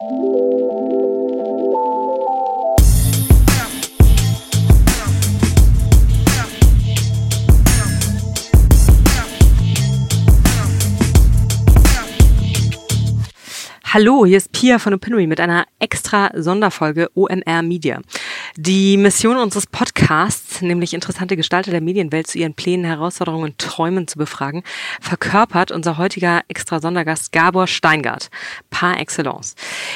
Hallo, hier ist Pia von Opinory mit einer extra Sonderfolge OMR Media. Die Mission unseres Podcasts, nämlich interessante Gestalter der Medienwelt zu ihren Plänen, Herausforderungen und Träumen zu befragen, verkörpert unser heutiger extra Sondergast Gabor Steingart, par excellence.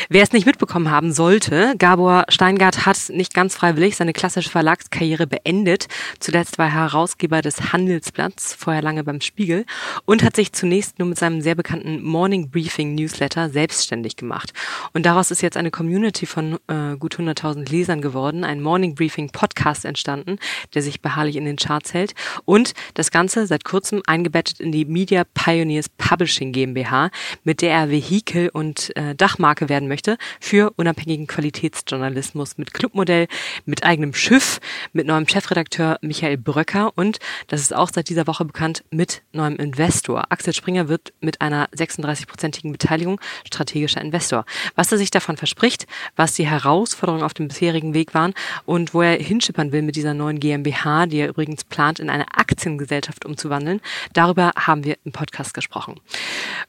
Wer es nicht mitbekommen haben sollte, Gabor Steingart hat nicht ganz freiwillig seine klassische Verlagskarriere beendet. Zuletzt war er Herausgeber des Handelsblatts, vorher lange beim Spiegel und hat sich zunächst nur mit seinem sehr bekannten Morning Briefing Newsletter selbstständig gemacht. Und daraus ist jetzt eine Community von äh, gut 100.000 Lesern geworden, ein Morning Briefing Podcast entstanden, der sich beharrlich in den Charts hält. Und das Ganze seit kurzem eingebettet in die Media Pioneers Publishing GmbH, mit der er Vehikel und äh, Dachmarke werden möchte für unabhängigen Qualitätsjournalismus mit Clubmodell, mit eigenem Schiff, mit neuem Chefredakteur Michael Bröcker und, das ist auch seit dieser Woche bekannt, mit neuem Investor. Axel Springer wird mit einer 36-prozentigen Beteiligung strategischer Investor. Was er sich davon verspricht, was die Herausforderungen auf dem bisherigen Weg waren und wo er hinschippern will mit dieser neuen GmbH, die er übrigens plant, in eine Aktiengesellschaft umzuwandeln. Darüber haben wir im Podcast gesprochen.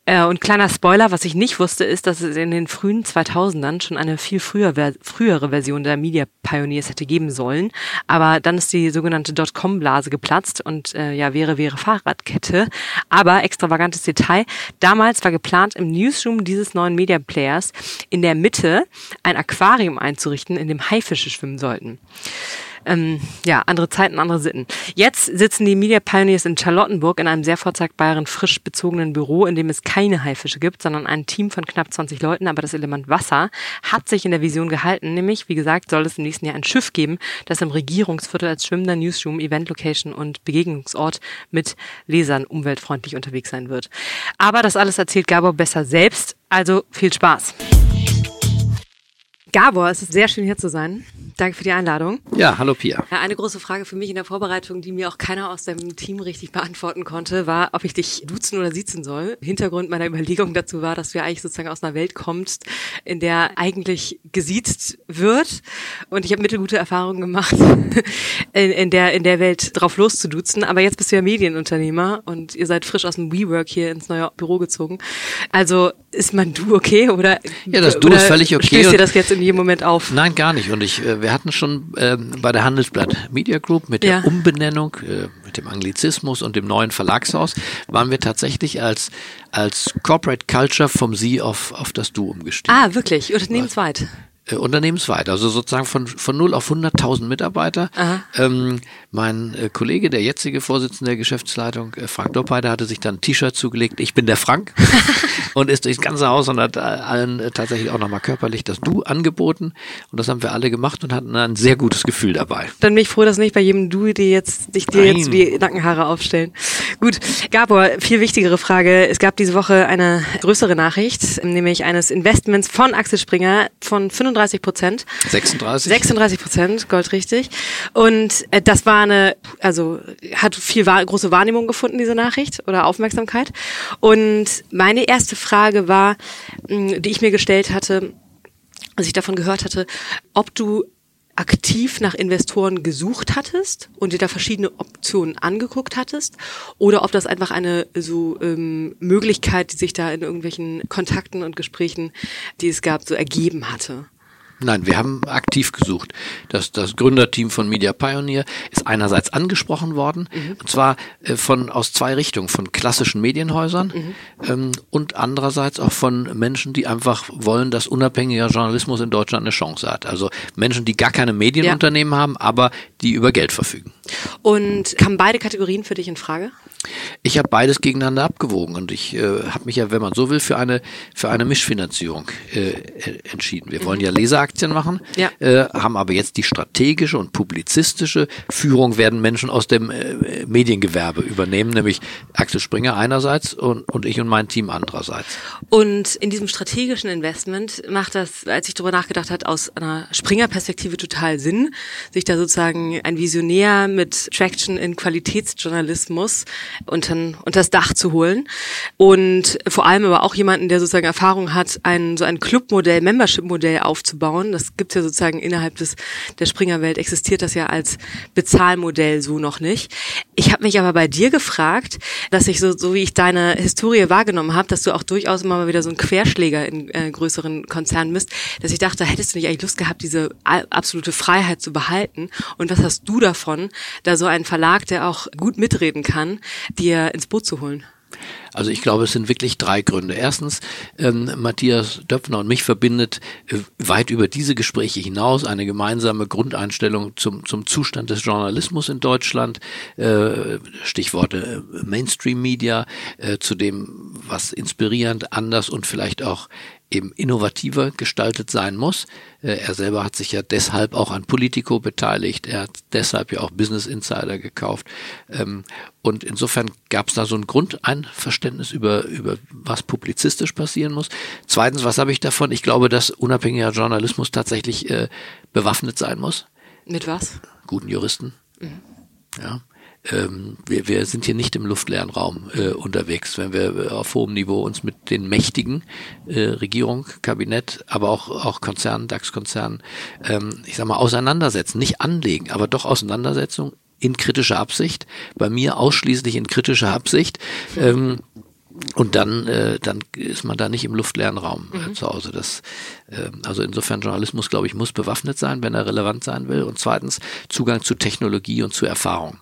Äh, und kleiner Spoiler, was ich nicht wusste, ist, dass es in den frühen 2000ern schon eine viel früher, frühere Version der Media Pioneers hätte geben sollen. Aber dann ist die sogenannte Dotcom-Blase geplatzt und äh, ja, wäre, wäre Fahrradkette. Aber extravagantes Detail. Damals war geplant, im Newsroom dieses neuen Media Players in der Mitte ein Aquarium einzurichten, in dem Haifische schwimmen sollten. Ähm, ja, andere Zeiten, andere Sitten. Jetzt sitzen die Media Pioneers in Charlottenburg in einem sehr vorzeigbaren, frisch bezogenen Büro, in dem es keine Haifische gibt, sondern ein Team von knapp 20 Leuten. Aber das Element Wasser hat sich in der Vision gehalten. Nämlich, wie gesagt, soll es im nächsten Jahr ein Schiff geben, das im Regierungsviertel als schwimmender Newsroom, Event Location und Begegnungsort mit Lesern umweltfreundlich unterwegs sein wird. Aber das alles erzählt Gabor besser selbst. Also viel Spaß. Gabor, es ist sehr schön hier zu sein. Danke für die Einladung. Ja, hallo Pia. Ja, eine große Frage für mich in der Vorbereitung, die mir auch keiner aus dem Team richtig beantworten konnte, war, ob ich dich duzen oder siezen soll. Hintergrund meiner Überlegung dazu war, dass du ja eigentlich sozusagen aus einer Welt kommst, in der eigentlich gesiezt wird. Und ich habe mittelgute Erfahrungen gemacht, in, in, der, in der Welt drauf loszuduzen. Aber jetzt bist du ja Medienunternehmer und ihr seid frisch aus dem WeWork hier ins neue Büro gezogen. Also ist man du okay oder? Ja, das Du ist völlig okay. Stößt dir das jetzt in jedem Moment auf? Nein, gar nicht. Und ich, äh, wir hatten schon ähm, bei der Handelsblatt Media Group mit der ja. Umbenennung, äh, mit dem Anglizismus und dem neuen Verlagshaus, waren wir tatsächlich als, als Corporate Culture vom Sie auf, auf das Du umgestiegen. Ah, wirklich? Unternehmensweit? Äh, unternehmensweit, also sozusagen von, von 0 auf 100.000 Mitarbeiter. Ähm, mein äh, Kollege, der jetzige Vorsitzende der Geschäftsleitung, äh, Frank Doppeider, hatte sich dann ein T-Shirt zugelegt. Ich bin der Frank und ist durchs ganze Haus und hat äh, allen äh, tatsächlich auch nochmal körperlich das Du angeboten. Und das haben wir alle gemacht und hatten ein sehr gutes Gefühl dabei. Dann bin ich froh, dass nicht bei jedem Du dir jetzt, dich dir jetzt wie Nackenhaare aufstellen. Gut, Gabor, viel wichtigere Frage. Es gab diese Woche eine größere Nachricht, nämlich eines Investments von Axel Springer von 35 Prozent. 36. 36 Prozent, goldrichtig. Und äh, das war eine, also hat viel große Wahrnehmung gefunden, diese Nachricht oder Aufmerksamkeit. Und meine erste Frage war, mh, die ich mir gestellt hatte, als ich davon gehört hatte, ob du aktiv nach Investoren gesucht hattest und dir da verschiedene Optionen angeguckt hattest oder ob das einfach eine so ähm, Möglichkeit, die sich da in irgendwelchen Kontakten und Gesprächen, die es gab, so ergeben hatte. Nein, wir haben aktiv gesucht. Das, das Gründerteam von Media Pioneer ist einerseits angesprochen worden, mhm. und zwar äh, von aus zwei Richtungen, von klassischen Medienhäusern mhm. ähm, und andererseits auch von Menschen, die einfach wollen, dass unabhängiger Journalismus in Deutschland eine Chance hat. Also Menschen, die gar keine Medienunternehmen ja. haben, aber die über Geld verfügen. Und kamen beide Kategorien für dich in Frage? Ich habe beides gegeneinander abgewogen und ich äh, habe mich ja, wenn man so will, für eine für eine Mischfinanzierung äh, entschieden. Wir wollen ja Leseraktien machen, ja. äh, haben aber jetzt die strategische und publizistische Führung werden Menschen aus dem äh, Mediengewerbe übernehmen, nämlich Axel Springer einerseits und, und ich und mein Team andererseits. Und in diesem strategischen Investment macht das, als ich darüber nachgedacht hat, aus einer Springer-Perspektive total Sinn, sich da sozusagen ein Visionär mit Traction in Qualitätsjournalismus unter, unter das Dach zu holen. Und vor allem aber auch jemanden, der sozusagen Erfahrung hat, ein, so ein Clubmodell, Membership-Modell aufzubauen. Das gibt ja sozusagen innerhalb des, der Springerwelt existiert das ja als Bezahlmodell so noch nicht. Ich habe mich aber bei dir gefragt, dass ich so, so wie ich deine Historie wahrgenommen habe, dass du auch durchaus immer mal wieder so ein Querschläger in äh, größeren Konzernen bist, dass ich dachte, hättest du nicht eigentlich Lust gehabt, diese absolute Freiheit zu behalten? Und was hast du davon, da so einen Verlag, der auch gut mitreden kann, dir ins Boot zu holen? Also ich glaube, es sind wirklich drei Gründe. Erstens, ähm, Matthias Döpfner und mich verbindet äh, weit über diese Gespräche hinaus eine gemeinsame Grundeinstellung zum, zum Zustand des Journalismus in Deutschland, äh, Stichworte äh, Mainstream Media, äh, zu dem, was inspirierend, anders und vielleicht auch eben innovativer gestaltet sein muss. Äh, er selber hat sich ja deshalb auch an Politico beteiligt. Er hat deshalb ja auch Business Insider gekauft. Ähm, und insofern gab es da so ein Grundeinverständnis über, über was publizistisch passieren muss. Zweitens, was habe ich davon? Ich glaube, dass unabhängiger Journalismus tatsächlich äh, bewaffnet sein muss. Mit was? Guten Juristen. Mhm. Ja ähm, wir, wir sind hier nicht im luftleeren Raum äh, unterwegs, wenn wir auf hohem Niveau uns mit den mächtigen äh, Regierung, Kabinett, aber auch, auch Konzernen, DAX-Konzernen, ähm, ich sag mal, auseinandersetzen, nicht anlegen, aber doch Auseinandersetzung in kritischer Absicht, bei mir ausschließlich in kritischer Absicht. Ähm, und dann, äh, dann ist man da nicht im luftleeren Raum äh, mhm. zu Hause. Das, äh, also insofern Journalismus, glaube ich, muss bewaffnet sein, wenn er relevant sein will. Und zweitens Zugang zu Technologie und zu Erfahrung.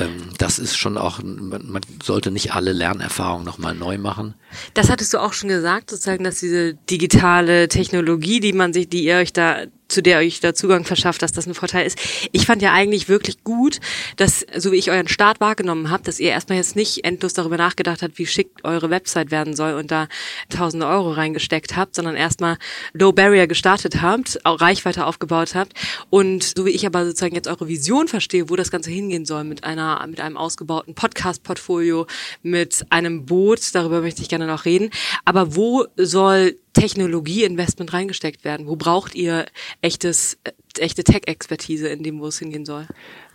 Ähm, das ist schon auch, man, man sollte nicht alle Lernerfahrungen nochmal neu machen. Das hattest du auch schon gesagt, sozusagen, dass diese digitale Technologie, die man sich, die ihr euch da zu der euch da Zugang verschafft, dass das ein Vorteil ist. Ich fand ja eigentlich wirklich gut, dass, so wie ich euren Start wahrgenommen habe, dass ihr erstmal jetzt nicht endlos darüber nachgedacht habt, wie schick eure Website werden soll und da tausende Euro reingesteckt habt, sondern erstmal Low Barrier gestartet habt, auch Reichweite aufgebaut habt und so wie ich aber sozusagen jetzt eure Vision verstehe, wo das Ganze hingehen soll mit einer, mit einem ausgebauten Podcast-Portfolio, mit einem Boot, darüber möchte ich gerne noch reden, aber wo soll Technologieinvestment reingesteckt werden? Wo braucht ihr echtes, äh, echte Tech-Expertise in dem, wo es hingehen soll?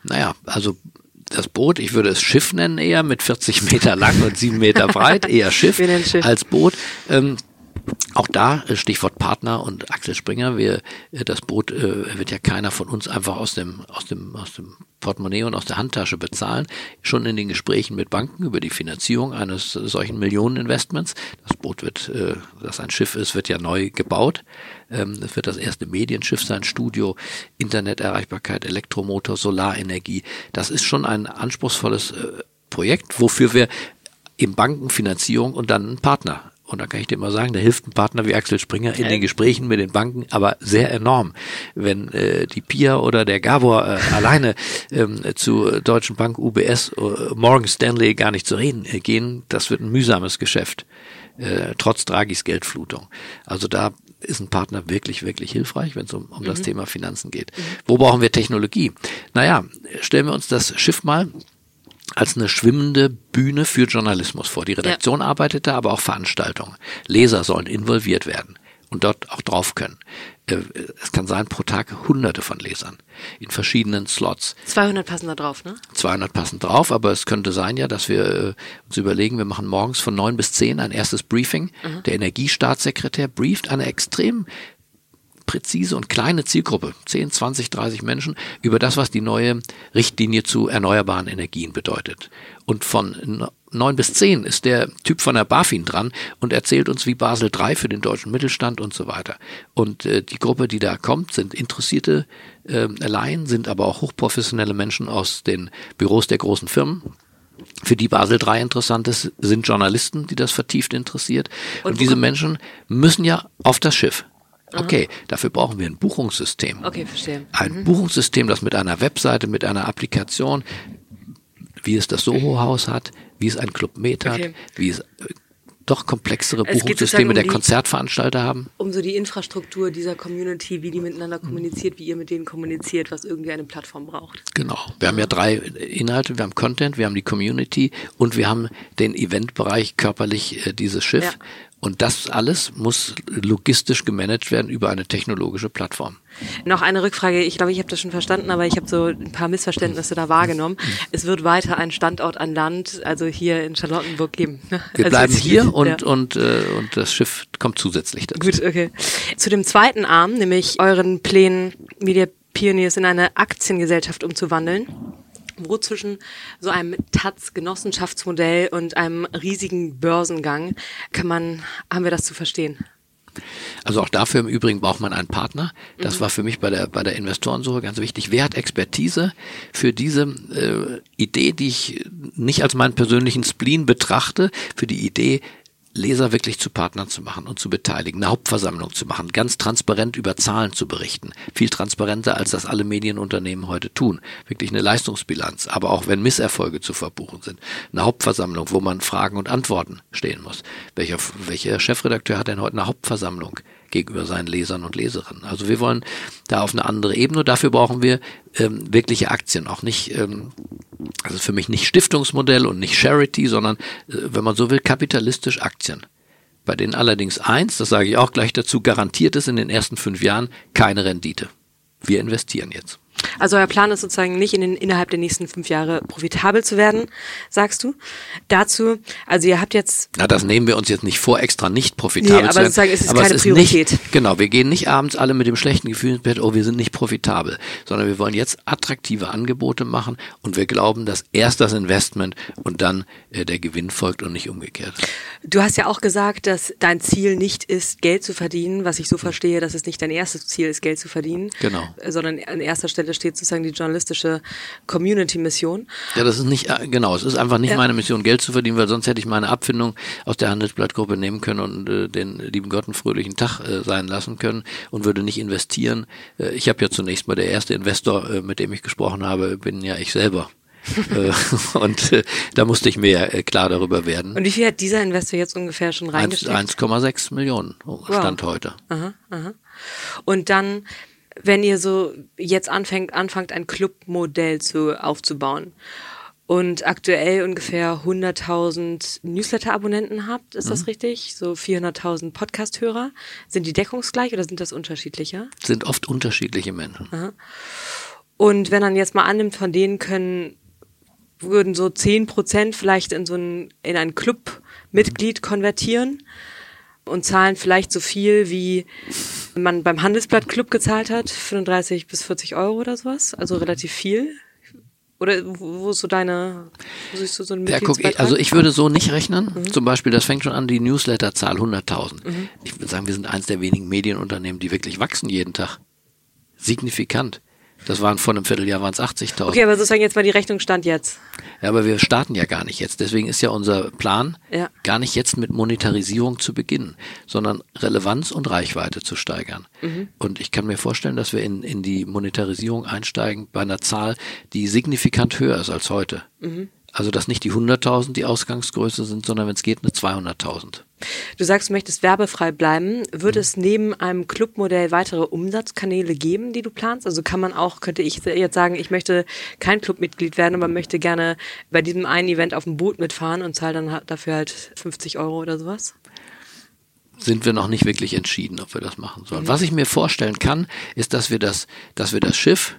Naja, also das Boot, ich würde es Schiff nennen eher, mit 40 Meter lang und 7 Meter breit, eher Schiff, Schiff. als Boot. Ähm, auch da äh, Stichwort Partner und Axel Springer. Wir, äh, das Boot äh, wird ja keiner von uns einfach aus dem aus dem aus dem Portemonnaie und aus der Handtasche bezahlen. Schon in den Gesprächen mit Banken über die Finanzierung eines solchen Millioneninvestments. Das Boot wird, das ein Schiff ist, wird ja neu gebaut. Ähm, es wird das erste Medienschiff sein, Studio, Interneterreichbarkeit, Elektromotor, Solarenergie. Das ist schon ein anspruchsvolles Projekt, wofür wir eben Bankenfinanzierung und dann einen Partner und da kann ich dir mal sagen, da hilft ein Partner wie Axel Springer in den Gesprächen mit den Banken aber sehr enorm. Wenn äh, die Pia oder der Gabor äh, alleine ähm, zu Deutschen Bank, UBS, äh, Morgan Stanley gar nicht zu reden äh, gehen, das wird ein mühsames Geschäft, äh, trotz Dragis Geldflutung. Also da ist ein Partner wirklich, wirklich hilfreich, wenn es um, um mhm. das Thema Finanzen geht. Mhm. Wo brauchen wir Technologie? Naja, stellen wir uns das Schiff mal als eine schwimmende Bühne für Journalismus vor. Die Redaktion ja. arbeitet da, aber auch Veranstaltungen. Leser sollen involviert werden und dort auch drauf können. Äh, es kann sein, pro Tag hunderte von Lesern in verschiedenen Slots. 200 passen da drauf, ne? 200 passen drauf, aber es könnte sein ja, dass wir äh, uns überlegen, wir machen morgens von neun bis zehn ein erstes Briefing. Mhm. Der Energiestaatssekretär brieft eine extrem präzise und kleine Zielgruppe, 10, 20, 30 Menschen, über das, was die neue Richtlinie zu erneuerbaren Energien bedeutet. Und von 9 bis 10 ist der Typ von der BaFin dran und erzählt uns, wie Basel III für den deutschen Mittelstand und so weiter. Und äh, die Gruppe, die da kommt, sind interessierte äh, Laien, sind aber auch hochprofessionelle Menschen aus den Büros der großen Firmen für die Basel III interessant ist, sind Journalisten, die das vertieft interessiert. Und, und diese Menschen müssen ja auf das Schiff. Okay, Aha. dafür brauchen wir ein Buchungssystem. Okay, verstehe. Ein mhm. Buchungssystem, das mit einer Webseite, mit einer Applikation, wie es das Soho-Haus hat, wie es ein Club Med okay. hat, wie es äh, doch komplexere Buchungssysteme um der Konzertveranstalter haben? Um so die Infrastruktur dieser Community, wie die miteinander kommuniziert, wie ihr mit denen kommuniziert, was irgendwie eine Plattform braucht. Genau. Wir haben ja drei Inhalte. Wir haben Content, wir haben die Community und wir haben den Eventbereich körperlich, äh, dieses Schiff. Ja. Und das alles muss logistisch gemanagt werden über eine technologische Plattform. Noch eine Rückfrage. Ich glaube, ich habe das schon verstanden, aber ich habe so ein paar Missverständnisse da wahrgenommen. Es wird weiter einen Standort an Land, also hier in Charlottenburg geben. Wir also bleiben hier und, ja. und, äh, und das Schiff kommt zusätzlich dazu. Gut, okay. Zu dem zweiten Arm, nämlich euren Plänen, Media Pioneers in eine Aktiengesellschaft umzuwandeln wo zwischen so einem Taz-Genossenschaftsmodell und einem riesigen Börsengang kann man, haben wir das zu verstehen? Also auch dafür im Übrigen braucht man einen Partner. Das mhm. war für mich bei der, bei der Investorensuche ganz wichtig. Wer hat Expertise für diese äh, Idee, die ich nicht als meinen persönlichen Spleen betrachte, für die Idee, Leser wirklich zu Partnern zu machen und zu beteiligen, eine Hauptversammlung zu machen, ganz transparent über Zahlen zu berichten. Viel transparenter, als das alle Medienunternehmen heute tun. Wirklich eine Leistungsbilanz, aber auch wenn Misserfolge zu verbuchen sind. Eine Hauptversammlung, wo man Fragen und Antworten stehen muss. Welcher, welcher Chefredakteur hat denn heute eine Hauptversammlung? Gegenüber seinen Lesern und Leserinnen. Also wir wollen da auf eine andere Ebene. Dafür brauchen wir ähm, wirkliche Aktien, auch nicht, ähm, also für mich nicht Stiftungsmodell und nicht Charity, sondern, äh, wenn man so will, kapitalistisch Aktien. Bei denen allerdings eins, das sage ich auch gleich dazu, garantiert ist in den ersten fünf Jahren keine Rendite. Wir investieren jetzt. Also euer Plan ist sozusagen nicht in den, innerhalb der nächsten fünf Jahre profitabel zu werden, sagst du. Dazu, also ihr habt jetzt. Na, das nehmen wir uns jetzt nicht vor, extra nicht profitabel nee, zu werden. Aber sozusagen ist es keine ist Priorität. Nicht, genau, wir gehen nicht abends alle mit dem schlechten Gefühl ins Bett, oh, wir sind nicht profitabel, sondern wir wollen jetzt attraktive Angebote machen und wir glauben, dass erst das Investment und dann äh, der Gewinn folgt und nicht umgekehrt. Du hast ja auch gesagt, dass dein Ziel nicht ist, Geld zu verdienen, was ich so verstehe, dass es nicht dein erstes Ziel ist, Geld zu verdienen. Genau. Sondern an erster Stelle steht sozusagen die journalistische Community-Mission. Ja, das ist nicht, äh, genau, es ist einfach nicht ja. meine Mission, Geld zu verdienen, weil sonst hätte ich meine Abfindung aus der Handelsblattgruppe nehmen können und äh, den lieben Gott einen fröhlichen Tag äh, sein lassen können und würde nicht investieren. Äh, ich habe ja zunächst mal der erste Investor, äh, mit dem ich gesprochen habe, bin ja ich selber. Äh, und äh, da musste ich mir äh, klar darüber werden. Und wie viel hat dieser Investor jetzt ungefähr schon reingesteckt? 1,6 Millionen Stand wow. heute. Aha, aha. Und dann, wenn ihr so jetzt anfängt, anfangt, ein Clubmodell zu, aufzubauen und aktuell ungefähr 100.000 Newsletter-Abonnenten habt, ist mhm. das richtig? So 400.000 Podcast-Hörer. Sind die deckungsgleich oder sind das unterschiedlicher? Sind oft unterschiedliche Menschen. Aha. Und wenn man jetzt mal annimmt, von denen können würden so zehn Prozent vielleicht in so ein, in ein Clubmitglied konvertieren und zahlen vielleicht so viel, wie man beim Handelsblatt Club gezahlt hat, 35 bis 40 Euro oder sowas, also relativ viel. Oder wo ist so deine, wo siehst du so ein ja, guck, Also ich würde so nicht rechnen. Mhm. Zum Beispiel, das fängt schon an, die Newsletterzahl 100.000. Mhm. Ich würde sagen, wir sind eins der wenigen Medienunternehmen, die wirklich wachsen jeden Tag. Signifikant. Das waren vor einem Vierteljahr waren es 80.000. Okay, aber sozusagen jetzt mal die Rechnung stand jetzt. Ja, aber wir starten ja gar nicht jetzt. Deswegen ist ja unser Plan, ja. gar nicht jetzt mit Monetarisierung zu beginnen, sondern Relevanz und Reichweite zu steigern. Mhm. Und ich kann mir vorstellen, dass wir in, in die Monetarisierung einsteigen bei einer Zahl, die signifikant höher ist als heute. Mhm. Also dass nicht die 100.000 die Ausgangsgröße sind, sondern wenn es geht, eine 200.000. Du sagst, du möchtest werbefrei bleiben. Wird mhm. es neben einem Clubmodell weitere Umsatzkanäle geben, die du planst? Also kann man auch, könnte ich jetzt sagen, ich möchte kein Clubmitglied werden, aber möchte gerne bei diesem einen Event auf dem Boot mitfahren und zahle dann dafür halt 50 Euro oder sowas? sind wir noch nicht wirklich entschieden, ob wir das machen sollen. Mhm. Was ich mir vorstellen kann, ist, dass wir das, dass wir das Schiff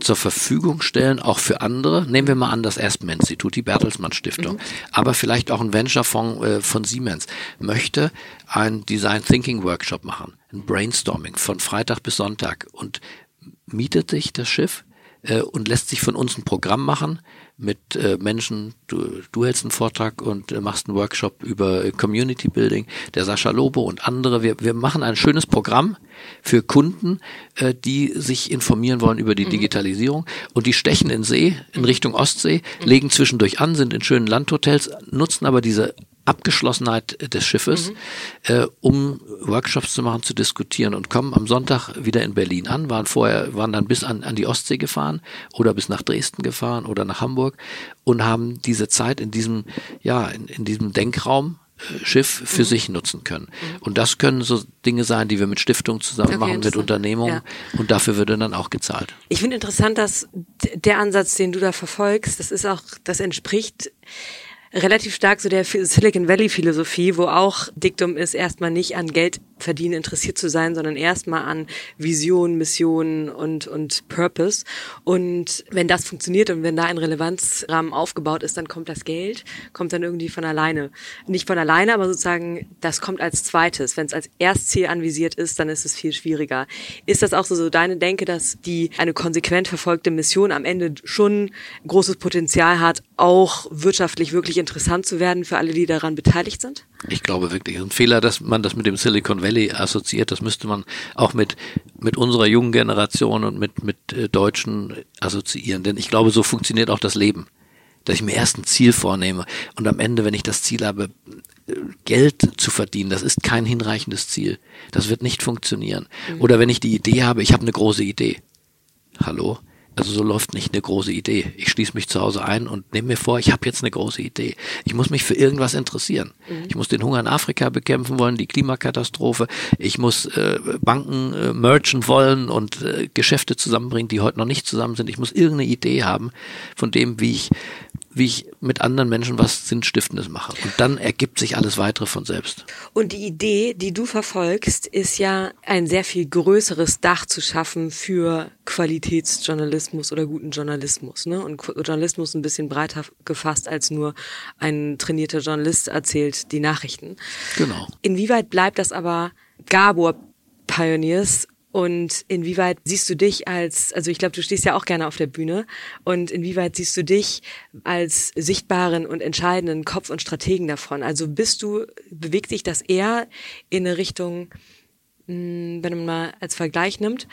zur Verfügung stellen, auch für andere. Nehmen wir mal an das Aspen-Institut, die Bertelsmann Stiftung, mhm. aber vielleicht auch ein Venture-Fonds äh, von Siemens möchte ein Design Thinking Workshop machen, ein Brainstorming von Freitag bis Sonntag und mietet sich das Schiff äh, und lässt sich von uns ein Programm machen mit äh, Menschen. Du, du hältst einen Vortrag und äh, machst einen Workshop über äh, Community Building. Der Sascha Lobo und andere. Wir, wir machen ein schönes Programm für Kunden, äh, die sich informieren wollen über die mhm. Digitalisierung und die stechen in See in Richtung Ostsee, mhm. legen zwischendurch an, sind in schönen Landhotels, nutzen aber diese Abgeschlossenheit des Schiffes, mhm. äh, um Workshops zu machen, zu diskutieren und kommen am Sonntag wieder in Berlin an, waren vorher, waren dann bis an, an die Ostsee gefahren oder bis nach Dresden gefahren oder nach Hamburg und haben diese Zeit in diesem, ja, in, in diesem Denkraum äh, Schiff für mhm. sich nutzen können. Mhm. Und das können so Dinge sein, die wir mit Stiftungen zusammen okay, machen, mit Unternehmungen ja. und dafür würde dann auch gezahlt. Ich finde interessant, dass der Ansatz, den du da verfolgst, das ist auch, das entspricht relativ stark so der Silicon Valley Philosophie, wo auch Diktum ist, erstmal nicht an Geld verdienen interessiert zu sein, sondern erstmal an Vision, Mission und, und Purpose. Und wenn das funktioniert und wenn da ein Relevanzrahmen aufgebaut ist, dann kommt das Geld, kommt dann irgendwie von alleine. Nicht von alleine, aber sozusagen, das kommt als zweites. Wenn es als Erstziel anvisiert ist, dann ist es viel schwieriger. Ist das auch so, so deine Denke, dass die eine konsequent verfolgte Mission am Ende schon großes Potenzial hat, auch wirtschaftlich wirklich interessant zu werden für alle, die daran beteiligt sind? Ich glaube wirklich, es ist ein Fehler, dass man das mit dem Silicon Valley assoziiert. Das müsste man auch mit, mit unserer jungen Generation und mit, mit äh, Deutschen assoziieren. Denn ich glaube, so funktioniert auch das Leben. Dass ich mir erst ein Ziel vornehme und am Ende, wenn ich das Ziel habe, Geld zu verdienen, das ist kein hinreichendes Ziel. Das wird nicht funktionieren. Mhm. Oder wenn ich die Idee habe, ich habe eine große Idee. Hallo? Also so läuft nicht eine große Idee. Ich schließe mich zu Hause ein und nehme mir vor, ich habe jetzt eine große Idee. Ich muss mich für irgendwas interessieren. Mhm. Ich muss den Hunger in Afrika bekämpfen wollen, die Klimakatastrophe. Ich muss äh, Banken äh, merchen wollen und äh, Geschäfte zusammenbringen, die heute noch nicht zusammen sind. Ich muss irgendeine Idee haben von dem, wie ich wie ich mit anderen Menschen was Sinnstiftendes mache. Und dann ergibt sich alles weitere von selbst. Und die Idee, die du verfolgst, ist ja ein sehr viel größeres Dach zu schaffen für Qualitätsjournalismus oder guten Journalismus. Ne? Und Journalismus ein bisschen breiter gefasst als nur ein trainierter Journalist erzählt die Nachrichten. Genau. Inwieweit bleibt das aber Gabor Pioneers und inwieweit siehst du dich als, also ich glaube, du stehst ja auch gerne auf der Bühne. Und inwieweit siehst du dich als sichtbaren und entscheidenden Kopf und Strategen davon? Also bist du, bewegt sich das eher in eine Richtung, hm, wenn man mal als Vergleich nimmt,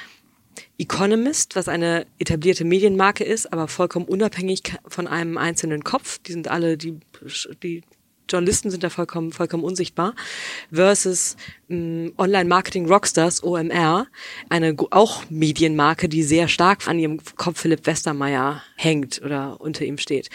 Economist, was eine etablierte Medienmarke ist, aber vollkommen unabhängig von einem einzelnen Kopf. Die sind alle, die, die Journalisten sind da vollkommen, vollkommen unsichtbar, versus ähm, Online-Marketing-Rockstars, OMR, eine auch Medienmarke, die sehr stark an ihrem Kopf Philipp Westermeier hängt oder unter ihm steht.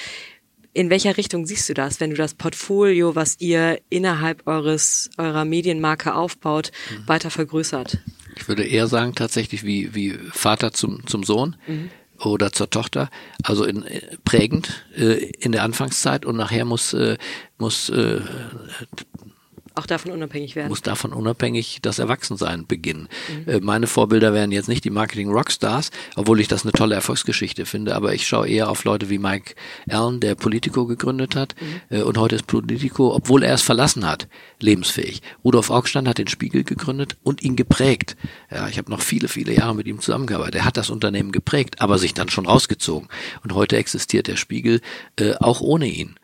In welcher Richtung siehst du das, wenn du das Portfolio, was ihr innerhalb eures, eurer Medienmarke aufbaut, mhm. weiter vergrößert? Ich würde eher sagen, tatsächlich wie, wie Vater zum, zum Sohn. Mhm oder zur Tochter, also in, äh, prägend äh, in der Anfangszeit. Und nachher muss äh, muss äh, auch davon unabhängig werden. Muss davon unabhängig das Erwachsensein beginnen. Mhm. Äh, meine Vorbilder wären jetzt nicht die Marketing-Rockstars, obwohl ich das eine tolle Erfolgsgeschichte finde, aber ich schaue eher auf Leute wie Mike Allen, der Politico gegründet hat mhm. äh, und heute ist Politico, obwohl er es verlassen hat, lebensfähig. Rudolf Augstein hat den Spiegel gegründet und ihn geprägt. Ja, ich habe noch viele, viele Jahre mit ihm zusammengearbeitet. Er hat das Unternehmen geprägt, aber sich dann schon rausgezogen. Und heute existiert der Spiegel äh, auch ohne ihn.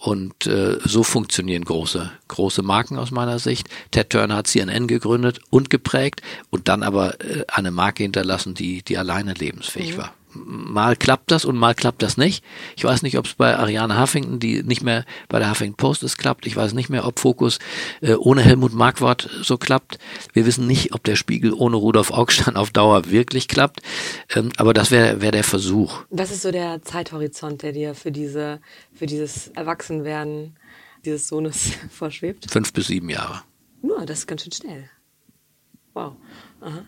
Und äh, so funktionieren große, große Marken aus meiner Sicht. Ted Turner hat CNN gegründet und geprägt und dann aber äh, eine Marke hinterlassen, die, die alleine lebensfähig mhm. war mal klappt das und mal klappt das nicht. Ich weiß nicht, ob es bei Ariane Huffington, die nicht mehr bei der Huffington Post ist, klappt. Ich weiß nicht mehr, ob Fokus äh, ohne Helmut Markwort so klappt. Wir wissen nicht, ob der Spiegel ohne Rudolf Augstein auf Dauer wirklich klappt. Ähm, aber das wäre wär der Versuch. Was ist so der Zeithorizont, der dir für diese, für dieses Erwachsenwerden dieses Sohnes vorschwebt? Fünf bis sieben Jahre. Nur, das ist ganz schön schnell. Wow. Aha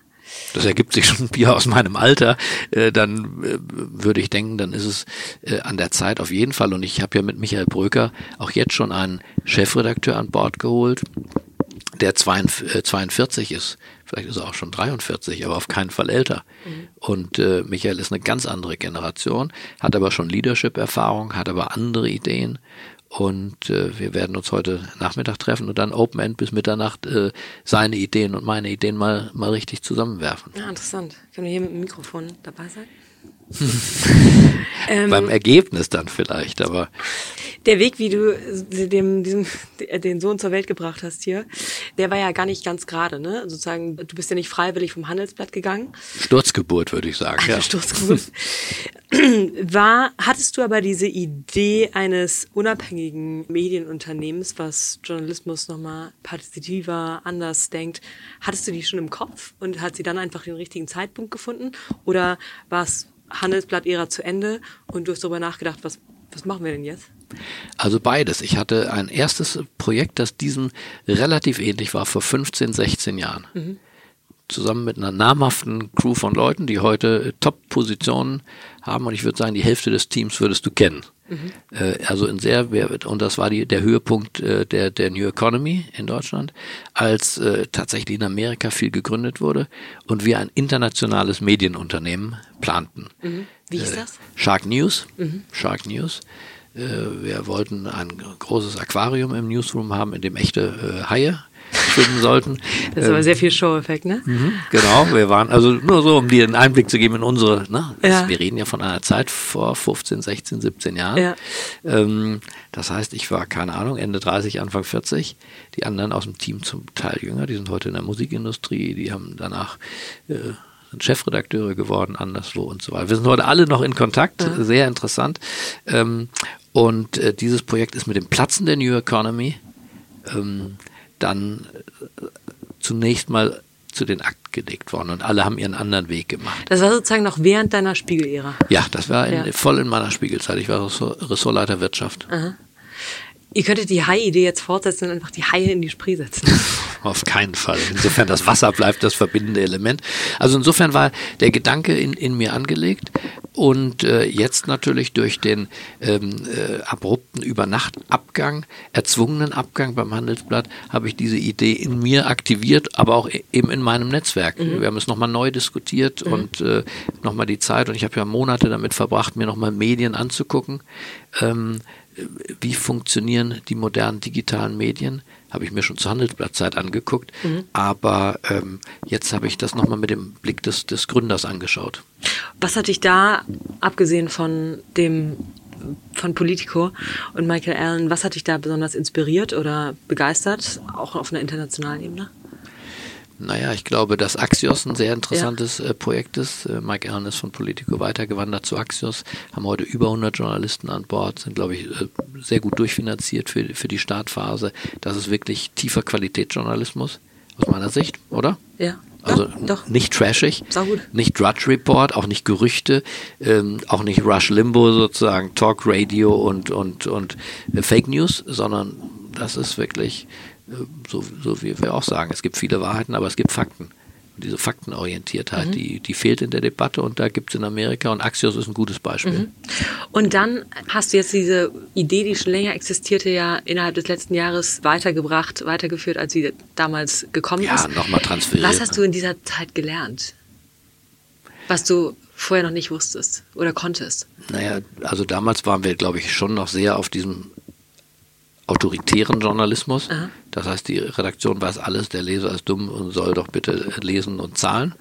das ergibt sich schon Bier aus meinem Alter, äh, dann äh, würde ich denken, dann ist es äh, an der Zeit auf jeden Fall. Und ich habe ja mit Michael Bröker auch jetzt schon einen Chefredakteur an Bord geholt, der 42 ist. Vielleicht ist er auch schon 43, aber auf keinen Fall älter. Mhm. Und äh, Michael ist eine ganz andere Generation, hat aber schon Leadership-Erfahrung, hat aber andere Ideen und äh, wir werden uns heute Nachmittag treffen und dann Open End bis Mitternacht äh, seine Ideen und meine Ideen mal, mal richtig zusammenwerfen. Ja, interessant. Können wir hier mit dem Mikrofon dabei sein? ähm, Beim Ergebnis dann vielleicht, aber. Der Weg, wie du dem, diesem, den Sohn zur Welt gebracht hast hier, der war ja gar nicht ganz gerade, ne? Sozusagen, du bist ja nicht freiwillig vom Handelsblatt gegangen. Sturzgeburt, würde ich sagen, ja. Sturzgeburt. War, hattest du aber diese Idee eines unabhängigen Medienunternehmens, was Journalismus nochmal partizipativer, anders denkt, hattest du die schon im Kopf und hat sie dann einfach den richtigen Zeitpunkt gefunden? Oder war es Handelsblatt-Ära zu Ende und du hast darüber nachgedacht, was, was machen wir denn jetzt? Also beides. Ich hatte ein erstes Projekt, das diesem relativ ähnlich war, vor 15, 16 Jahren. Mhm. zusammen mit einer namhaften Crew von Leuten, die heute Top-Positionen haben. Und ich würde sagen, die Hälfte des Teams würdest du kennen. Mhm. Äh, also in sehr, und das war die, der Höhepunkt äh, der, der New Economy in Deutschland, als äh, tatsächlich in Amerika viel gegründet wurde und wir ein internationales Medienunternehmen planten. Mhm. Wie ist das? Shark News. Mhm. Shark News. Wir wollten ein großes Aquarium im Newsroom haben, in dem echte Haie schwimmen sollten. Das ist aber ähm, sehr viel Show-Effekt, ne? Mhm, genau, wir waren, also nur so, um dir einen Einblick zu geben in unsere, ne? Ja. wir reden ja von einer Zeit vor 15, 16, 17 Jahren. Ja. Ähm, das heißt, ich war, keine Ahnung, Ende 30, Anfang 40. Die anderen aus dem Team zum Teil jünger, die sind heute in der Musikindustrie, die haben danach äh, sind Chefredakteure geworden, anderswo und so weiter. Wir sind heute alle noch in Kontakt, ja. sehr interessant. Ähm, und äh, dieses Projekt ist mit dem Platzen der New Economy ähm, dann äh, zunächst mal zu den Akten gelegt worden und alle haben ihren anderen Weg gemacht. Das war sozusagen noch während deiner Spiegelära? Ja, das war in, ja. voll in meiner Spiegelzeit. Ich war Ressortleiter Wirtschaft. Aha. Ihr könntet die Hai-Idee jetzt fortsetzen und einfach die Haie in die Spree setzen. Auf keinen Fall. Insofern das Wasser bleibt das verbindende Element. Also insofern war der Gedanke in, in mir angelegt und äh, jetzt natürlich durch den ähm, äh, abrupten Übernachtabgang, erzwungenen Abgang beim Handelsblatt, habe ich diese Idee in mir aktiviert, aber auch e-, eben in meinem Netzwerk. Mhm. Wir haben es nochmal neu diskutiert mhm. und äh, nochmal die Zeit und ich habe ja Monate damit verbracht, mir nochmal Medien anzugucken. Ähm, wie funktionieren die modernen digitalen Medien? Habe ich mir schon zur Handelsblattzeit angeguckt, mhm. aber ähm, jetzt habe ich das nochmal mit dem Blick des, des Gründers angeschaut. Was hat dich da, abgesehen von dem von Politico und Michael Allen, was hat dich da besonders inspiriert oder begeistert, auch auf einer internationalen Ebene? Naja, ich glaube, dass Axios ein sehr interessantes ja. äh, Projekt ist. Äh, Mike Allen ist von Politico weitergewandert zu Axios, haben heute über 100 Journalisten an Bord, sind, glaube ich, äh, sehr gut durchfinanziert für, für die Startphase. Das ist wirklich tiefer Qualitätsjournalismus, aus meiner Sicht, oder? Ja. Also ja, nicht trashig, nicht Drudge Report, auch nicht Gerüchte, ähm, auch nicht Rush Limbo sozusagen, Talk Radio und, und, und äh, Fake News, sondern das ist wirklich so, so wie wir auch sagen, es gibt viele Wahrheiten, aber es gibt Fakten. Und diese Faktenorientiertheit, mhm. die, die fehlt in der Debatte und da gibt es in Amerika und Axios ist ein gutes Beispiel. Mhm. Und dann hast du jetzt diese Idee, die schon länger existierte, ja innerhalb des letzten Jahres weitergebracht, weitergeführt, als sie damals gekommen ja, ist. Ja, nochmal transferiert. Was hast du in dieser Zeit gelernt? Was du vorher noch nicht wusstest oder konntest? Naja, also damals waren wir, glaube ich, schon noch sehr auf diesem autoritären Journalismus. Aha. Das heißt, die Redaktion weiß alles, der Leser ist dumm und soll doch bitte lesen und zahlen.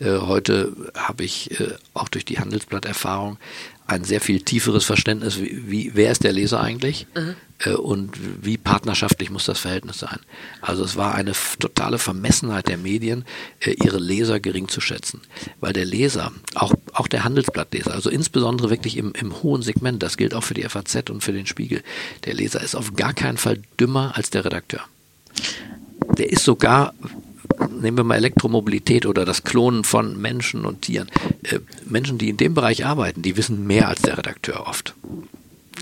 Äh, heute habe ich äh, auch durch die Handelsblatt-Erfahrung ein sehr viel tieferes Verständnis, wie, wie wer ist der Leser eigentlich mhm. äh, und wie partnerschaftlich muss das Verhältnis sein. Also es war eine totale Vermessenheit der Medien, äh, ihre Leser gering zu schätzen, weil der Leser, auch, auch der Handelsblattleser, also insbesondere wirklich im, im hohen Segment, das gilt auch für die FAZ und für den Spiegel, der Leser ist auf gar keinen Fall dümmer als der Redakteur. Der ist sogar nehmen wir mal Elektromobilität oder das Klonen von Menschen und Tieren. Äh, Menschen, die in dem Bereich arbeiten, die wissen mehr als der Redakteur oft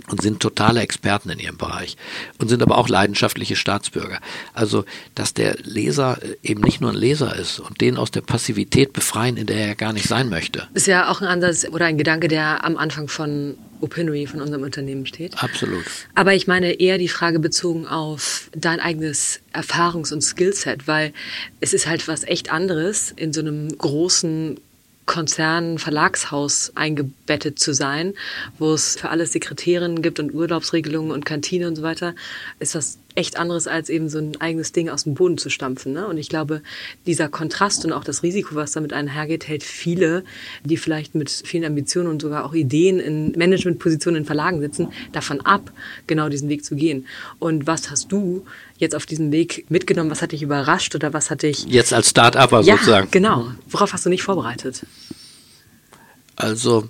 und sind totale Experten in ihrem Bereich und sind aber auch leidenschaftliche Staatsbürger. Also, dass der Leser äh, eben nicht nur ein Leser ist und den aus der Passivität befreien, in der er gar nicht sein möchte. Ist ja auch ein Ansatz oder ein Gedanke, der am Anfang von Opinory von unserem Unternehmen steht. Absolut. Aber ich meine eher die Frage bezogen auf dein eigenes Erfahrungs- und Skillset, weil es ist halt was echt anderes in so einem großen Konzern, Verlagshaus eingebettet zu sein, wo es für alles Sekretärinnen gibt und Urlaubsregelungen und Kantine und so weiter, ist das echt anderes als eben so ein eigenes Ding aus dem Boden zu stampfen. Ne? Und ich glaube, dieser Kontrast und auch das Risiko, was damit einhergeht, hält viele, die vielleicht mit vielen Ambitionen und sogar auch Ideen in Managementpositionen in Verlagen sitzen, davon ab, genau diesen Weg zu gehen. Und was hast du jetzt auf diesem Weg mitgenommen? Was hat dich überrascht oder was hat dich... Jetzt als Start-Upper ja, sozusagen. genau. Worauf hast du nicht vorbereitet? Also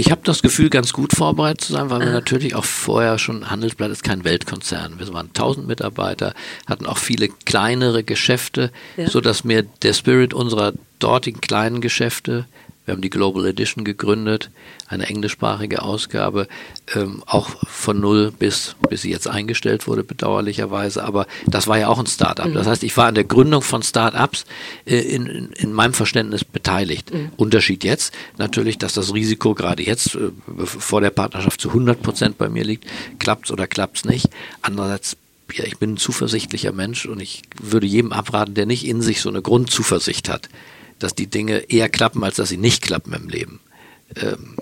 ich habe das Gefühl, ganz gut vorbereitet zu sein, weil wir natürlich auch vorher schon, Handelsblatt ist kein Weltkonzern. Wir waren 1000 Mitarbeiter, hatten auch viele kleinere Geschäfte, ja. sodass mir der Spirit unserer dortigen kleinen Geschäfte, Wir haben die Global Edition gegründet, eine englischsprachige Ausgabe, ähm, auch von null bis, bis sie jetzt eingestellt wurde, bedauerlicherweise. Aber das war ja auch ein Start-up. Mhm. Das heißt, ich war an der Gründung von Start-ups äh, in, in, in, meinem Verständnis beteiligt. Mhm. Unterschied jetzt natürlich, dass das Risiko gerade jetzt äh, vor der Partnerschaft zu 100 Prozent bei mir liegt. Klappt's oder klappt's nicht. Andererseits ja, ich bin ein zuversichtlicher Mensch und ich würde jedem abraten, der nicht in sich so eine Grundzuversicht hat, dass die Dinge eher klappen, als dass sie nicht klappen im Leben. Ähm,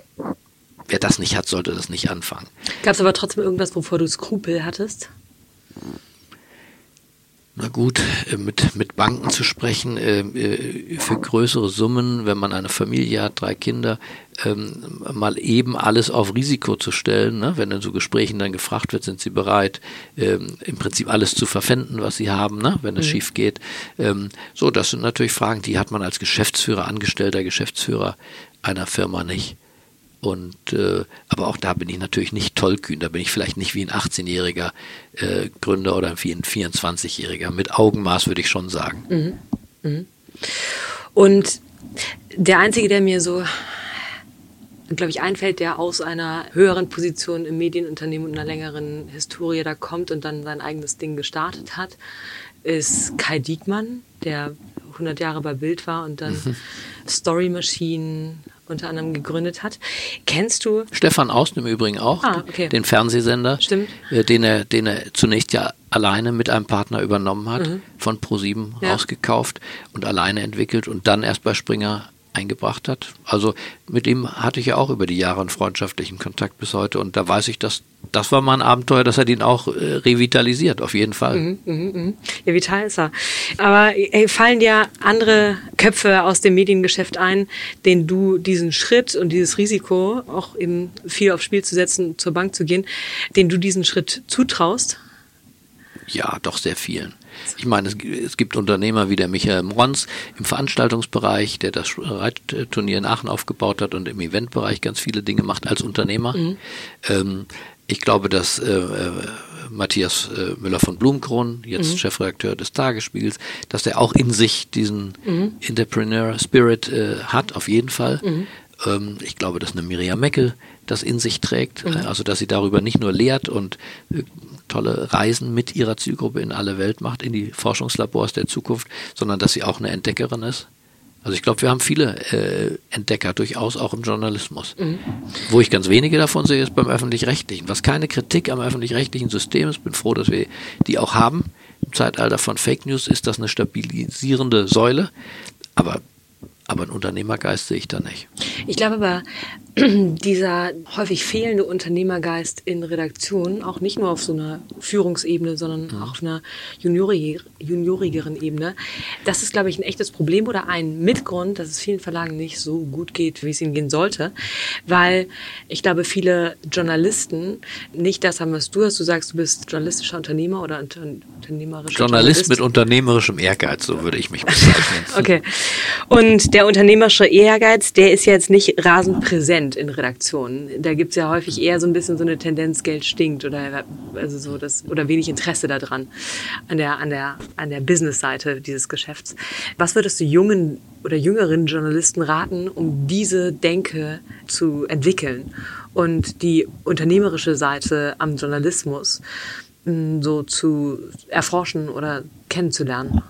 wer das nicht hat, sollte das nicht anfangen. Gab es aber trotzdem irgendwas, wovor du Skrupel hattest? Na gut, äh, mit, mit Banken zu sprechen, äh, äh, für größere Summen, wenn man eine Familie hat, drei Kinder, ähm, mal eben alles auf Risiko zu stellen. Ne? Wenn in so Gesprächen dann gefragt wird, sind sie bereit, ähm, im Prinzip alles zu verpfänden, was sie haben, ne? wenn es mhm. schief geht. Ähm, so, das sind natürlich Fragen, die hat man als Geschäftsführer, Angestellter, Geschäftsführer einer Firma nicht. Und äh, aber auch da bin ich natürlich nicht tollkühn. Da bin ich vielleicht nicht wie ein 18-jähriger äh, Gründer oder wie ein 24-jähriger. Mit Augenmaß würde ich schon sagen. Mhm. Mhm. Und der einzige, der mir so, glaube ich, einfällt, der aus einer höheren Position im Medienunternehmen und einer längeren Historie da kommt und dann sein eigenes Ding gestartet hat, ist Kai Diekmann, der 100 Jahre bei Bild war und dann mhm. Story Machine unter anderem gegründet hat. Kennst du? Stefan Aust im Übrigen auch, ah, okay. den Fernsehsender, Stimmt. Äh, den er, den er zunächst ja alleine mit einem Partner übernommen hat, mhm. von ProSieben ja. rausgekauft und alleine entwickelt und dann erst bei Springer eingebracht hat. Also mit ihm hatte ich ja auch über die Jahre einen freundschaftlichen Kontakt bis heute und da weiß ich, dass das war mal ein Abenteuer, das hat ihn auch äh, revitalisiert, auf jeden Fall. Mhm, mh, mh. Ja, vital ist er. Aber ey, fallen dir andere Köpfe aus dem Mediengeschäft ein, denen du diesen Schritt und dieses Risiko, auch eben viel aufs Spiel zu setzen, zur Bank zu gehen, denen du diesen Schritt zutraust? Ja, doch sehr vielen. Ich meine, es, es, gibt Unternehmer wie der Michael Mrons im Veranstaltungsbereich, der das Reitturnier in Aachen aufgebaut hat und im Eventbereich ganz viele Dinge macht als Unternehmer. Mhm. Ähm, ich glaube, dass äh, äh, Matthias äh, Müller von Blumkron, jetzt mhm. Chefredakteur des Tagesspiegels, dass der auch in sich diesen mhm. Entrepreneur Spirit äh, hat, auf jeden Fall. Mhm. Ähm, ich glaube, dass eine Miriam Meckel das in sich trägt, mhm. also dass sie darüber nicht nur lehrt und äh, tolle Reisen mit ihrer Zielgruppe in alle Welt macht, in die Forschungslabors der Zukunft, sondern dass sie auch eine Entdeckerin ist. Also ich glaube, wir haben viele äh, Entdecker durchaus auch im Journalismus. Mhm. Wo ich ganz wenige davon sehe, ist beim öffentlich-rechtlichen. Was keine Kritik am öffentlich-rechtlichen System ist, bin froh, dass wir die auch haben. Im Zeitalter von Fake News ist das eine stabilisierende Säule. Aber aber einen Unternehmergeist sehe ich da nicht. Ich glaube aber, dieser häufig fehlende Unternehmergeist in Redaktionen, auch nicht nur auf so einer Führungsebene, sondern mhm. auch auf einer Juniori juniorigeren Ebene, das ist, glaube ich, ein echtes Problem oder ein Mitgrund, dass es vielen Verlagen nicht so gut geht, wie es ihnen gehen sollte. Weil ich glaube, viele Journalisten nicht das haben, was du hast. Du sagst, du bist journalistischer Unternehmer oder unter unternehmerischer Journalist Journalist mit unternehmerischem Ehrgeiz, so würde ich mich bezeichnen. okay. Und der unternehmerische Ehrgeiz, der ist ja jetzt nicht rasend präsent in Redaktionen. Da gibt es ja häufig eher so ein bisschen so eine Tendenz, Geld stinkt oder also so das oder wenig Interesse daran an der an der an der Business-Seite dieses Geschäfts. Was würdest du jungen oder jüngeren Journalisten raten, um diese Denke zu entwickeln und die unternehmerische Seite am Journalismus mm, so zu erforschen oder kennenzulernen?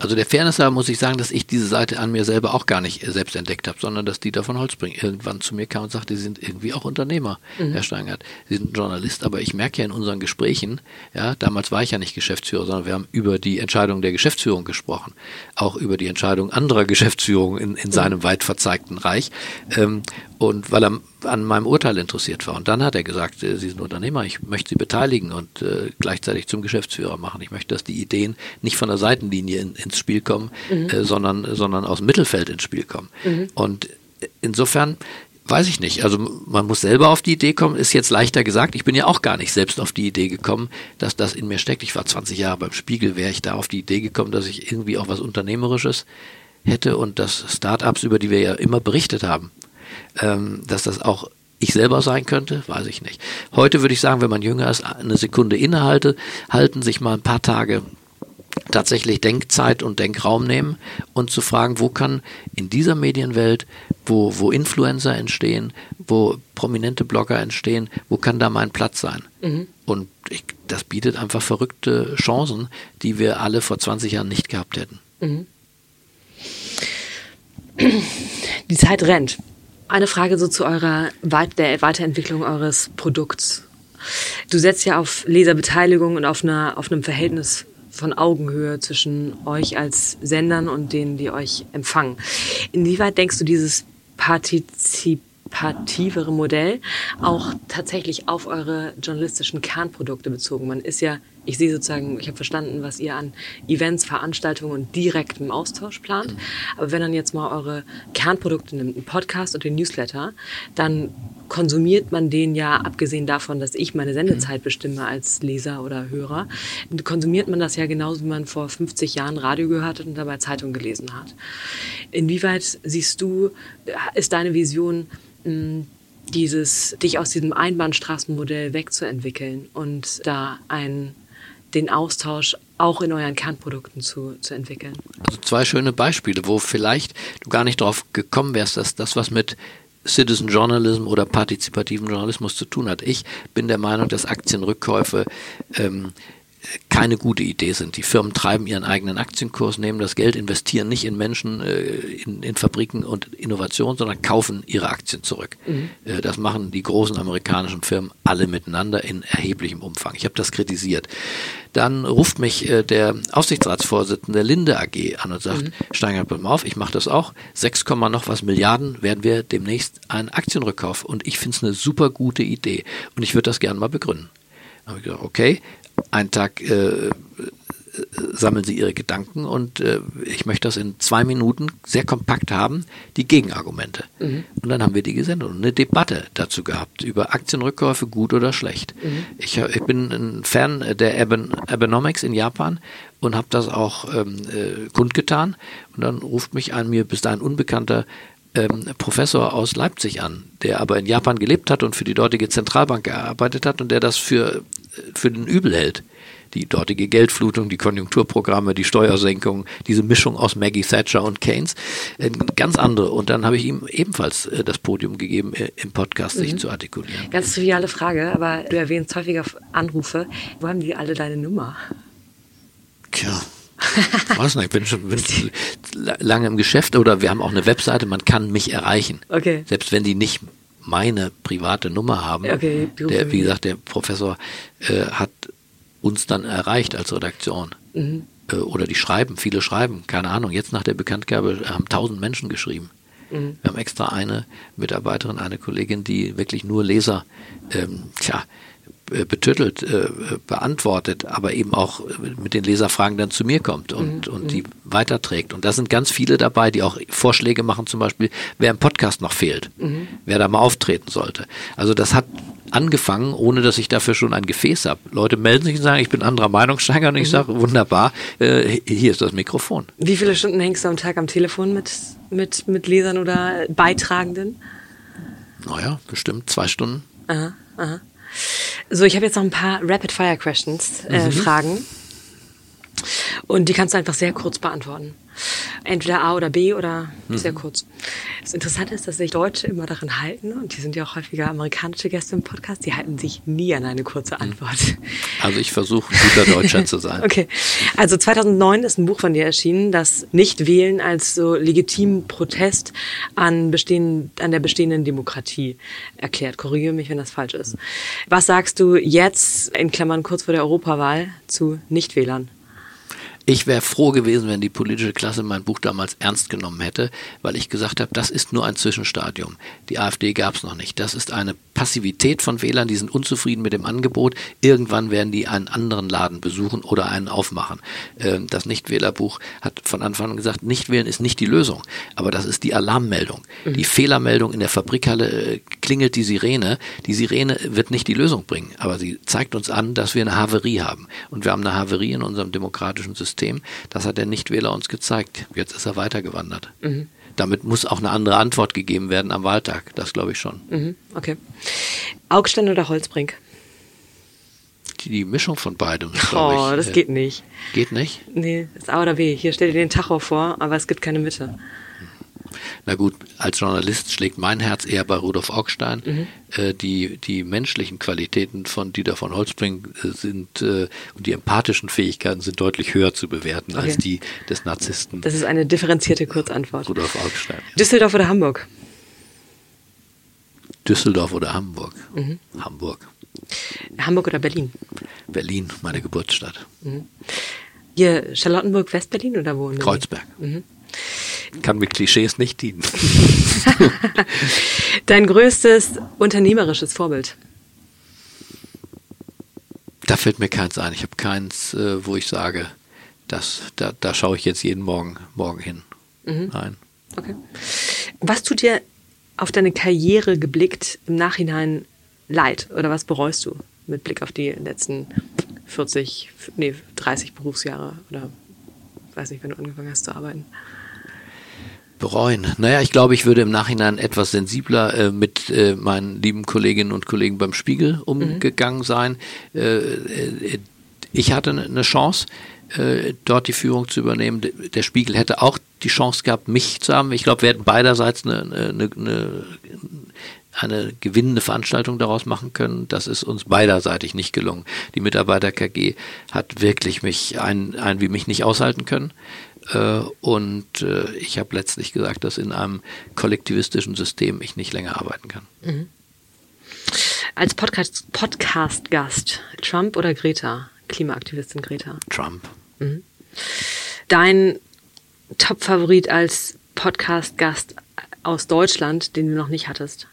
Also der Fairness halber muss ich sagen, dass ich diese Seite an mir selber auch gar nicht selbst entdeckt habe, sondern dass die von Holzbring irgendwann zu mir kam und sagte, Sie sind irgendwie auch Unternehmer, mhm. Herr Steingart. Sie sind Journalist, aber ich merke ja in unseren Gesprächen, ja, damals war ich ja nicht Geschäftsführer, sondern wir haben über die Entscheidung der Geschäftsführung gesprochen, auch über die Entscheidung anderer Geschäftsführungen in, in seinem mhm. weit verzeigten Reich. Ähm, und weil er an meinem Urteil interessiert war. Und dann hat er gesagt, äh, Sie sind Unternehmer, ich möchte Sie beteiligen und äh, gleichzeitig zum Geschäftsführer machen. Ich möchte, dass die Ideen nicht von der Seitenlinie in, ins Spiel kommen, mhm. äh, sondern, sondern aus dem Mittelfeld ins Spiel kommen. Mhm. Und insofern weiß ich nicht. Also man muss selber auf die Idee kommen, ist jetzt leichter gesagt. Ich bin ja auch gar nicht selbst auf die Idee gekommen, dass das in mir steckt. Ich war 20 Jahre beim Spiegel, wäre ich da auf die Idee gekommen, dass ich irgendwie auch was Unternehmerisches hätte und dass Startups, über die wir ja immer berichtet haben, ähm, dass das auch ich selber sein könnte, weiß ich nicht. Heute würde ich sagen, wenn man jünger ist, eine Sekunde innehalte, halten sich mal ein paar Tage tatsächlich Denkzeit und Denkraum nehmen und zu fragen, wo kann in dieser Medienwelt, wo, wo Influencer entstehen, wo prominente Blogger entstehen, wo kann da mein Platz sein? Mhm. Und ich, das bietet einfach verrückte Chancen, die wir alle vor 20 Jahren nicht gehabt hätten. Mhm. Die Zeit rennt. Eine Frage so zu eurer der Weiterentwicklung eures Produkts. Du setzt ja auf Leserbeteiligung und auf, einer, auf einem Verhältnis von Augenhöhe zwischen euch als Sendern und denen, die euch empfangen. Inwieweit denkst du dieses partizipativere Modell auch tatsächlich auf eure journalistischen Kernprodukte bezogen? Man ist ja ich sehe sozusagen, ich habe verstanden, was ihr an Events, Veranstaltungen und direktem Austausch plant. Aber wenn dann jetzt mal eure Kernprodukte nimmt, einen Podcast und den Newsletter, dann konsumiert man den ja, abgesehen davon, dass ich meine Sendezeit bestimme als Leser oder Hörer, konsumiert man das ja genauso, wie man vor 50 Jahren Radio gehört hat und dabei Zeitung gelesen hat. Inwieweit siehst du, ist deine Vision, dieses, dich aus diesem Einbahnstraßenmodell wegzuentwickeln und da ein den Austausch auch in euren Kernprodukten zu, zu entwickeln? Also zwei schöne Beispiele, wo vielleicht du gar nicht drauf gekommen wärst, dass das was mit Citizen Journalism oder partizipativen Journalismus zu tun hat. Ich bin der Meinung, dass Aktienrückkäufe ähm, keine gute Idee sind. Die Firmen treiben ihren eigenen Aktienkurs, nehmen das Geld, investieren nicht in Menschen, äh, in, in Fabriken und Innovation, sondern kaufen ihre Aktien zurück. Mhm. Äh, das machen die großen amerikanischen Firmen alle miteinander in erheblichem Umfang. Ich habe das kritisiert. Dann ruft mich äh, der Aufsichtsratsvorsitzende der Linde AG an und sagt, mhm. Steiger, pass mal auf, ich mache das auch. 6, noch was Milliarden werden wir demnächst einen Aktienrückkauf. Und ich finde es eine super gute Idee. Und ich würde das gerne mal begründen. Dann habe ich gesagt, okay, einen Tag äh, sammeln Sie Ihre Gedanken und äh, ich möchte das in zwei Minuten sehr kompakt haben, die Gegenargumente. Mhm. Und dann haben wir die gesendet und eine Debatte dazu gehabt über Aktienrückkäufe, gut oder schlecht. Mhm. Ich, ich, bin ein Fan der Aben, Abenomics in Japan und habe das auch ähm, äh, kundgetan. Und dann ruft mich ein mir bis dahin unbekannter ähm, Professor aus Leipzig an, der aber in Japan gelebt hat und für die dortige Zentralbank gearbeitet hat und der das für für den Übel hält. Die dortige Geldflutung, die Konjunkturprogramme, die Steuersenkung, diese Mischung aus Maggie Thatcher und Keynes, äh, ganz andere. Und dann habe ich ihm ebenfalls äh, das Podium gegeben, äh, im Podcast mhm. sich zu artikulieren. Ganz triviale Frage, aber du erwähnst häufiger Anrufe. Wo haben die alle deine Nummer? Tja. Ich weiß nicht, ich bin schon, bin lange im Geschäft oder wir haben auch eine Webseite, man kann mich erreichen. Okay. Selbst wenn die nicht meine private Nummer haben. Okay, der, wie gesagt, der Professor äh, hat uns dann erreicht als Redaktion. Mhm. Äh, oder die schreiben, viele schreiben, keine Ahnung. Jetzt nach der Bekanntgabe haben tausend Menschen geschrieben. Mhm. Wir haben extra eine Mitarbeiterin, eine Kollegin, die wirklich nur Leser, ähm, tja, betüttelt, äh, beantwortet, aber eben auch mit den Leserfragen dann zu mir kommt und, mhm. und die mhm. weiterträgt. Und da sind ganz viele dabei, die auch Vorschläge machen, zum Beispiel, wer im Podcast noch fehlt, mhm. wer da mal auftreten sollte. Also das hat angefangen, ohne dass ich dafür schon ein Gefäß habe. Leute melden sich und sagen, ich bin anderer Meinung, Steiger, und ich mhm. sage, wunderbar, äh, hier ist das Mikrofon. Wie viele Stunden hängst du am Tag am Telefon mit, mit, mit Lesern oder Beitragenden? Naja, bestimmt zwei Stunden. Aha, aha. So, ich habe jetzt noch ein paar Rapid-Fire-Questions, äh, mhm. Fragen. Und die kannst du einfach sehr kurz beantworten. Entweder A oder B oder mhm. sehr kurz. Das Interessante ist, dass sich Deutsche immer daran halten, und die sind ja auch häufiger amerikanische Gäste im Podcast, die halten sich nie an eine kurze mhm. Antwort. Also ich versuche, guter Deutscher zu sein. Okay. Also 2009 ist ein Buch von dir erschienen, das Nicht-Wählen als so legitimen Protest an, bestehen, an der bestehenden Demokratie erklärt. Korrigiere mich, wenn das falsch ist. Was sagst du jetzt, in Klammern kurz vor der Europawahl, zu Nichtwählern? Ich wäre froh gewesen, wenn die politische Klasse mein Buch damals ernst genommen hätte, weil ich gesagt habe, das ist nur ein Zwischenstadium. Die AfD gab es noch nicht. Das ist eine Passivität von Wählern, die sind unzufrieden mit dem Angebot. Irgendwann werden die einen anderen Laden besuchen oder einen aufmachen. Ähm, das Nichtwählerbuch hat von Anfang an gesagt, Nichtwählen ist nicht die Lösung, aber das ist die Alarmmeldung. Mhm. Die Fehlermeldung in der Fabrikhalle äh, klingelt die Sirene. Die Sirene wird nicht die Lösung bringen, aber sie zeigt uns an, dass wir eine Haverie haben. Und wir haben eine Haverie in unserem demokratischen System. Das hat der Nichtwähler uns gezeigt. Jetzt ist er weitergewandert. Mhm damit muss auch eine andere Antwort gegeben werden am Wahltag. Das glaube ich schon. Mhm, okay. Augstein oder Holzbrink? die Mischung von beidem. Oh, ich. das geht nicht. Geht nicht? Nee, ist A oder B. Hier stell dir den Tacho vor, aber es gibt keine Mitte. Na gut, als Journalist schlägt mein Herz eher bei Rudolf Augstein. Mhm. Äh, die, die menschlichen Qualitäten von Dieter von Holzbring äh, sind äh, und die empathischen Fähigkeiten sind deutlich höher zu bewerten okay. als die des Narzissten. Das ist eine differenzierte Kurzantwort. Rudolf Augstein. Ja. Düsseldorf oder Hamburg? Düsseldorf oder Hamburg? Mhm. Hamburg. Hamburg oder Berlin? Berlin, meine Geburtsstadt. Mhm. Hier Charlottenburg, Westberlin oder wo? Kreuzberg. Mhm. Kann mit Klischees nicht dienen. Dein größtes unternehmerisches Vorbild? Da fällt mir keins ein. Ich habe keins, äh, wo ich sage, das, da, da schaue ich jetzt jeden Morgen, morgen hin. Mhm. Nein. Okay. Was tut dir auf deine Karriere geblickt im Nachhinein leid oder was bereust du mit Blick auf die letzten 40, nee, 30 Berufsjahre oder weiß nicht, wenn du angefangen hast zu arbeiten? Bereuen. Naja, ich glaube, ich würde im Nachhinein etwas sensibler äh, mit äh, meinen lieben Kolleginnen und Kollegen beim Spiegel umgegangen mhm. sein. Äh, äh ich hatte eine Chance, äh, dort die Führung zu übernehmen. Der Spiegel hätte auch die Chance gehabt, mich zu haben. Ich glaube, wir hätten beiderseits eine, eine, eine, eine gewinnende Veranstaltung daraus machen können. Das ist uns beiderseitig nicht gelungen. Die Mitarbeiter KG hat wirklich mich ein, ein wie mich nicht aushalten können. Äh, und äh, ich habe letztlich gesagt, dass in einem kollektivistischen System ich nicht länger arbeiten kann. Mhm. Als Podcast-Gast, Podcast Trump oder Greta? Klimaaktivistin Greta? Trump. Mhm. Dein Top-Favorit als Podcast-Gast aus Deutschland, den du noch nicht hattest?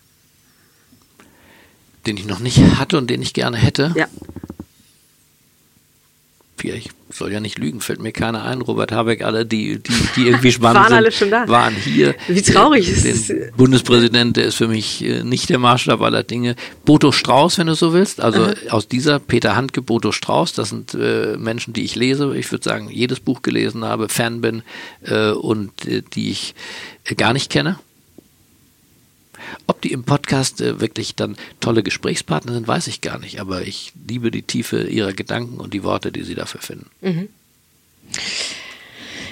Den ich noch nicht hatte und den ich gerne hätte? Ja ich soll ja nicht lügen, fällt mir keiner ein. Robert Habeck, alle, die, die, die irgendwie spannend waren sind, alle schon da. waren hier. Wie traurig ist es. Bundespräsident, der ist für mich äh, nicht der Maßstab aller Dinge. Boto Strauß, wenn du so willst. Also Aha. aus dieser Peter Handke, Boto Strauß, das sind äh, Menschen, die ich lese. Ich würde sagen, jedes Buch gelesen habe, Fan bin äh, und äh, die ich äh, gar nicht kenne. Ob die im Podcast äh, wirklich dann tolle Gesprächspartner sind, weiß ich gar nicht. Aber ich liebe die Tiefe ihrer Gedanken und die Worte, die sie dafür finden. Mhm.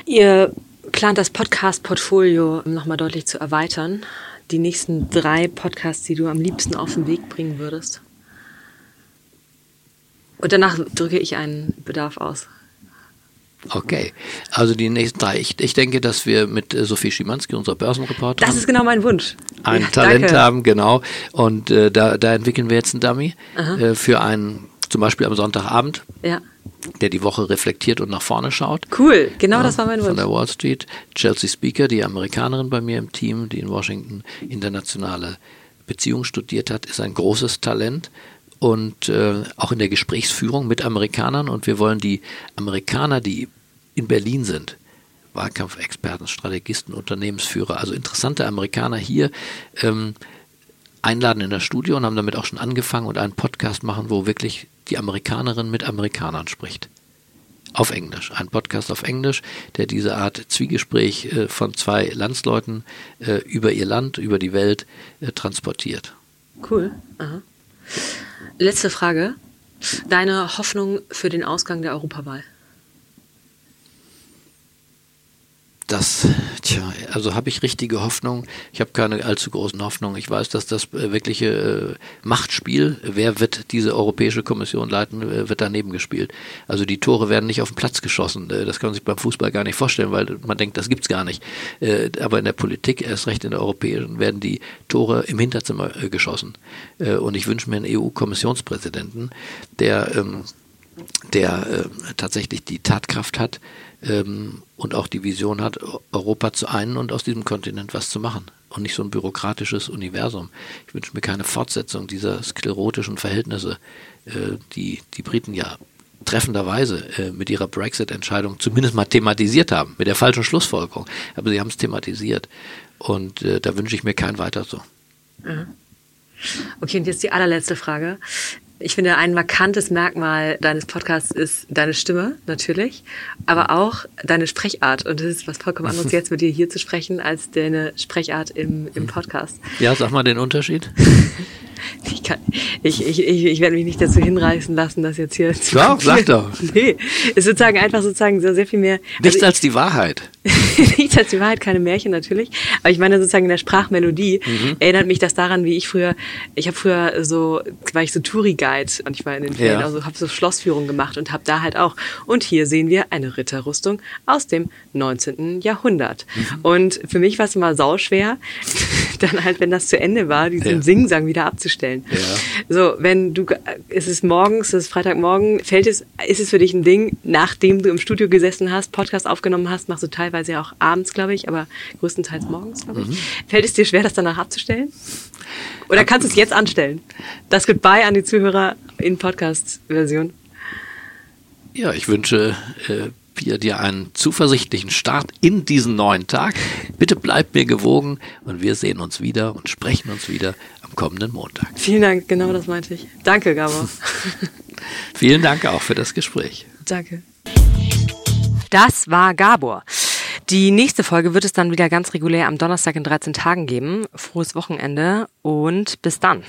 Ihr plant das Podcast-Portfolio nochmal deutlich zu erweitern. Die nächsten drei Podcasts, die du am liebsten auf den Weg bringen würdest. Und danach drücke ich einen Bedarf aus. Okay, also die nächsten drei. Ich, ich denke, dass wir mit äh, Sophie Schimanski, unserer Börsenreporterin, das ist genau mein Wunsch, ein ja, Talent danke. haben, genau. Und äh, da, da entwickeln wir jetzt einen Dummy äh, für einen, zum Beispiel am Sonntagabend, ja. der die Woche reflektiert und nach vorne schaut. Cool, genau ja, das war mein Wunsch. Von der Wall Street. Chelsea Speaker, die Amerikanerin bei mir im Team, die in Washington internationale Beziehungen studiert hat, ist ein großes Talent und äh, auch in der Gesprächsführung mit Amerikanern. Und wir wollen die Amerikaner, die in Berlin sind, Wahlkampfexperten, Strategisten, Unternehmensführer, also interessante Amerikaner hier ähm, einladen in das Studio und haben damit auch schon angefangen und einen Podcast machen, wo wirklich die Amerikanerin mit Amerikanern spricht. Auf Englisch. Ein Podcast auf Englisch, der diese Art Zwiegespräch äh, von zwei Landsleuten äh, über ihr Land, über die Welt äh, transportiert. Cool. Aha. Letzte Frage. Deine Hoffnung für den Ausgang der Europawahl? Das, tja, also habe ich richtige Hoffnung. Ich habe keine allzu großen Hoffnungen. Ich weiß, dass das äh, wirkliche äh, Machtspiel, wer wird diese Europäische Kommission leiten, äh, wird daneben gespielt. Also die Tore werden nicht auf den Platz geschossen. Das kann man sich beim Fußball gar nicht vorstellen, weil man denkt, das gibt's gar nicht. Aber in der Politik, erst recht in der europäischen, werden die Tore im Hinterzimmer geschossen. und ich wünsche mir einen EU-Kommissionspräsidenten, der ähm, der äh, tatsächlich die Tatkraft hat ähm, und auch die Vision hat, Europa zu einen und aus diesem Kontinent was zu machen. Und nicht so ein bürokratisches Universum. Ich wünsche mir keine Fortsetzung dieser sklerotischen Verhältnisse, äh, die die Briten ja treffenderweise äh, mit ihrer Brexit-Entscheidung zumindest mal thematisiert haben, mit der falschen Schlussfolgerung. Aber sie haben es thematisiert. Und äh, da wünsche ich mir kein weiter so. Mhm. Okay, und jetzt die allerletzte Frage. Ich finde, ein markantes Merkmal deines Podcasts ist deine Stimme, natürlich, aber auch deine Sprechart. Und es ist was vollkommen anderes, jetzt mit dir hier zu sprechen, als deine Sprechart im, im Podcast. Ja, sag mal den Unterschied. Ich, kann, ich, ich, ich, ich werde mich nicht dazu hinreißen lassen, das jetzt hier zu Doch, sag doch. Nee, ist sozusagen einfach sozusagen sehr, sehr viel mehr. Nichts also, als die Wahrheit. Nichts als die Wahrheit, keine Märchen natürlich. Aber ich meine sozusagen in der Sprachmelodie mhm. erinnert mich das daran, wie ich früher, ich habe früher so, war ich so Touri-Guide und ich war in den Ferien, ja. also habe so Schlossführungen gemacht und habe da halt auch. Und hier sehen wir eine Ritterrüstung aus dem 19. Jahrhundert. Mhm. Und für mich war es immer sauschwer, dann halt, wenn das zu Ende war, diesen ja. Singsang wieder abzustellen. Ja. So, wenn du, es ist morgens, es ist Freitagmorgen, fällt es, ist es für dich ein Ding, nachdem du im Studio gesessen hast, Podcast aufgenommen hast, machst du teilweise ja auch abends, glaube ich, aber größtenteils morgens, glaube ich. Mhm. Fällt es dir schwer, das danach abzustellen? Oder kannst du es jetzt anstellen? Das Goodbye an die Zuhörer in Podcast-Version. Ja, ich wünsche äh, Pia dir einen zuversichtlichen Start in diesen neuen Tag. Bitte bleib mir gewogen und wir sehen uns wieder und sprechen uns wieder am kommenden Montag. Vielen Dank, genau das meinte ich. Danke, Gabor. Vielen Dank auch für das Gespräch. Danke. Das war Gabor. Die nächste Folge wird es dann wieder ganz regulär am Donnerstag in 13 Tagen geben. Frohes Wochenende und bis dann.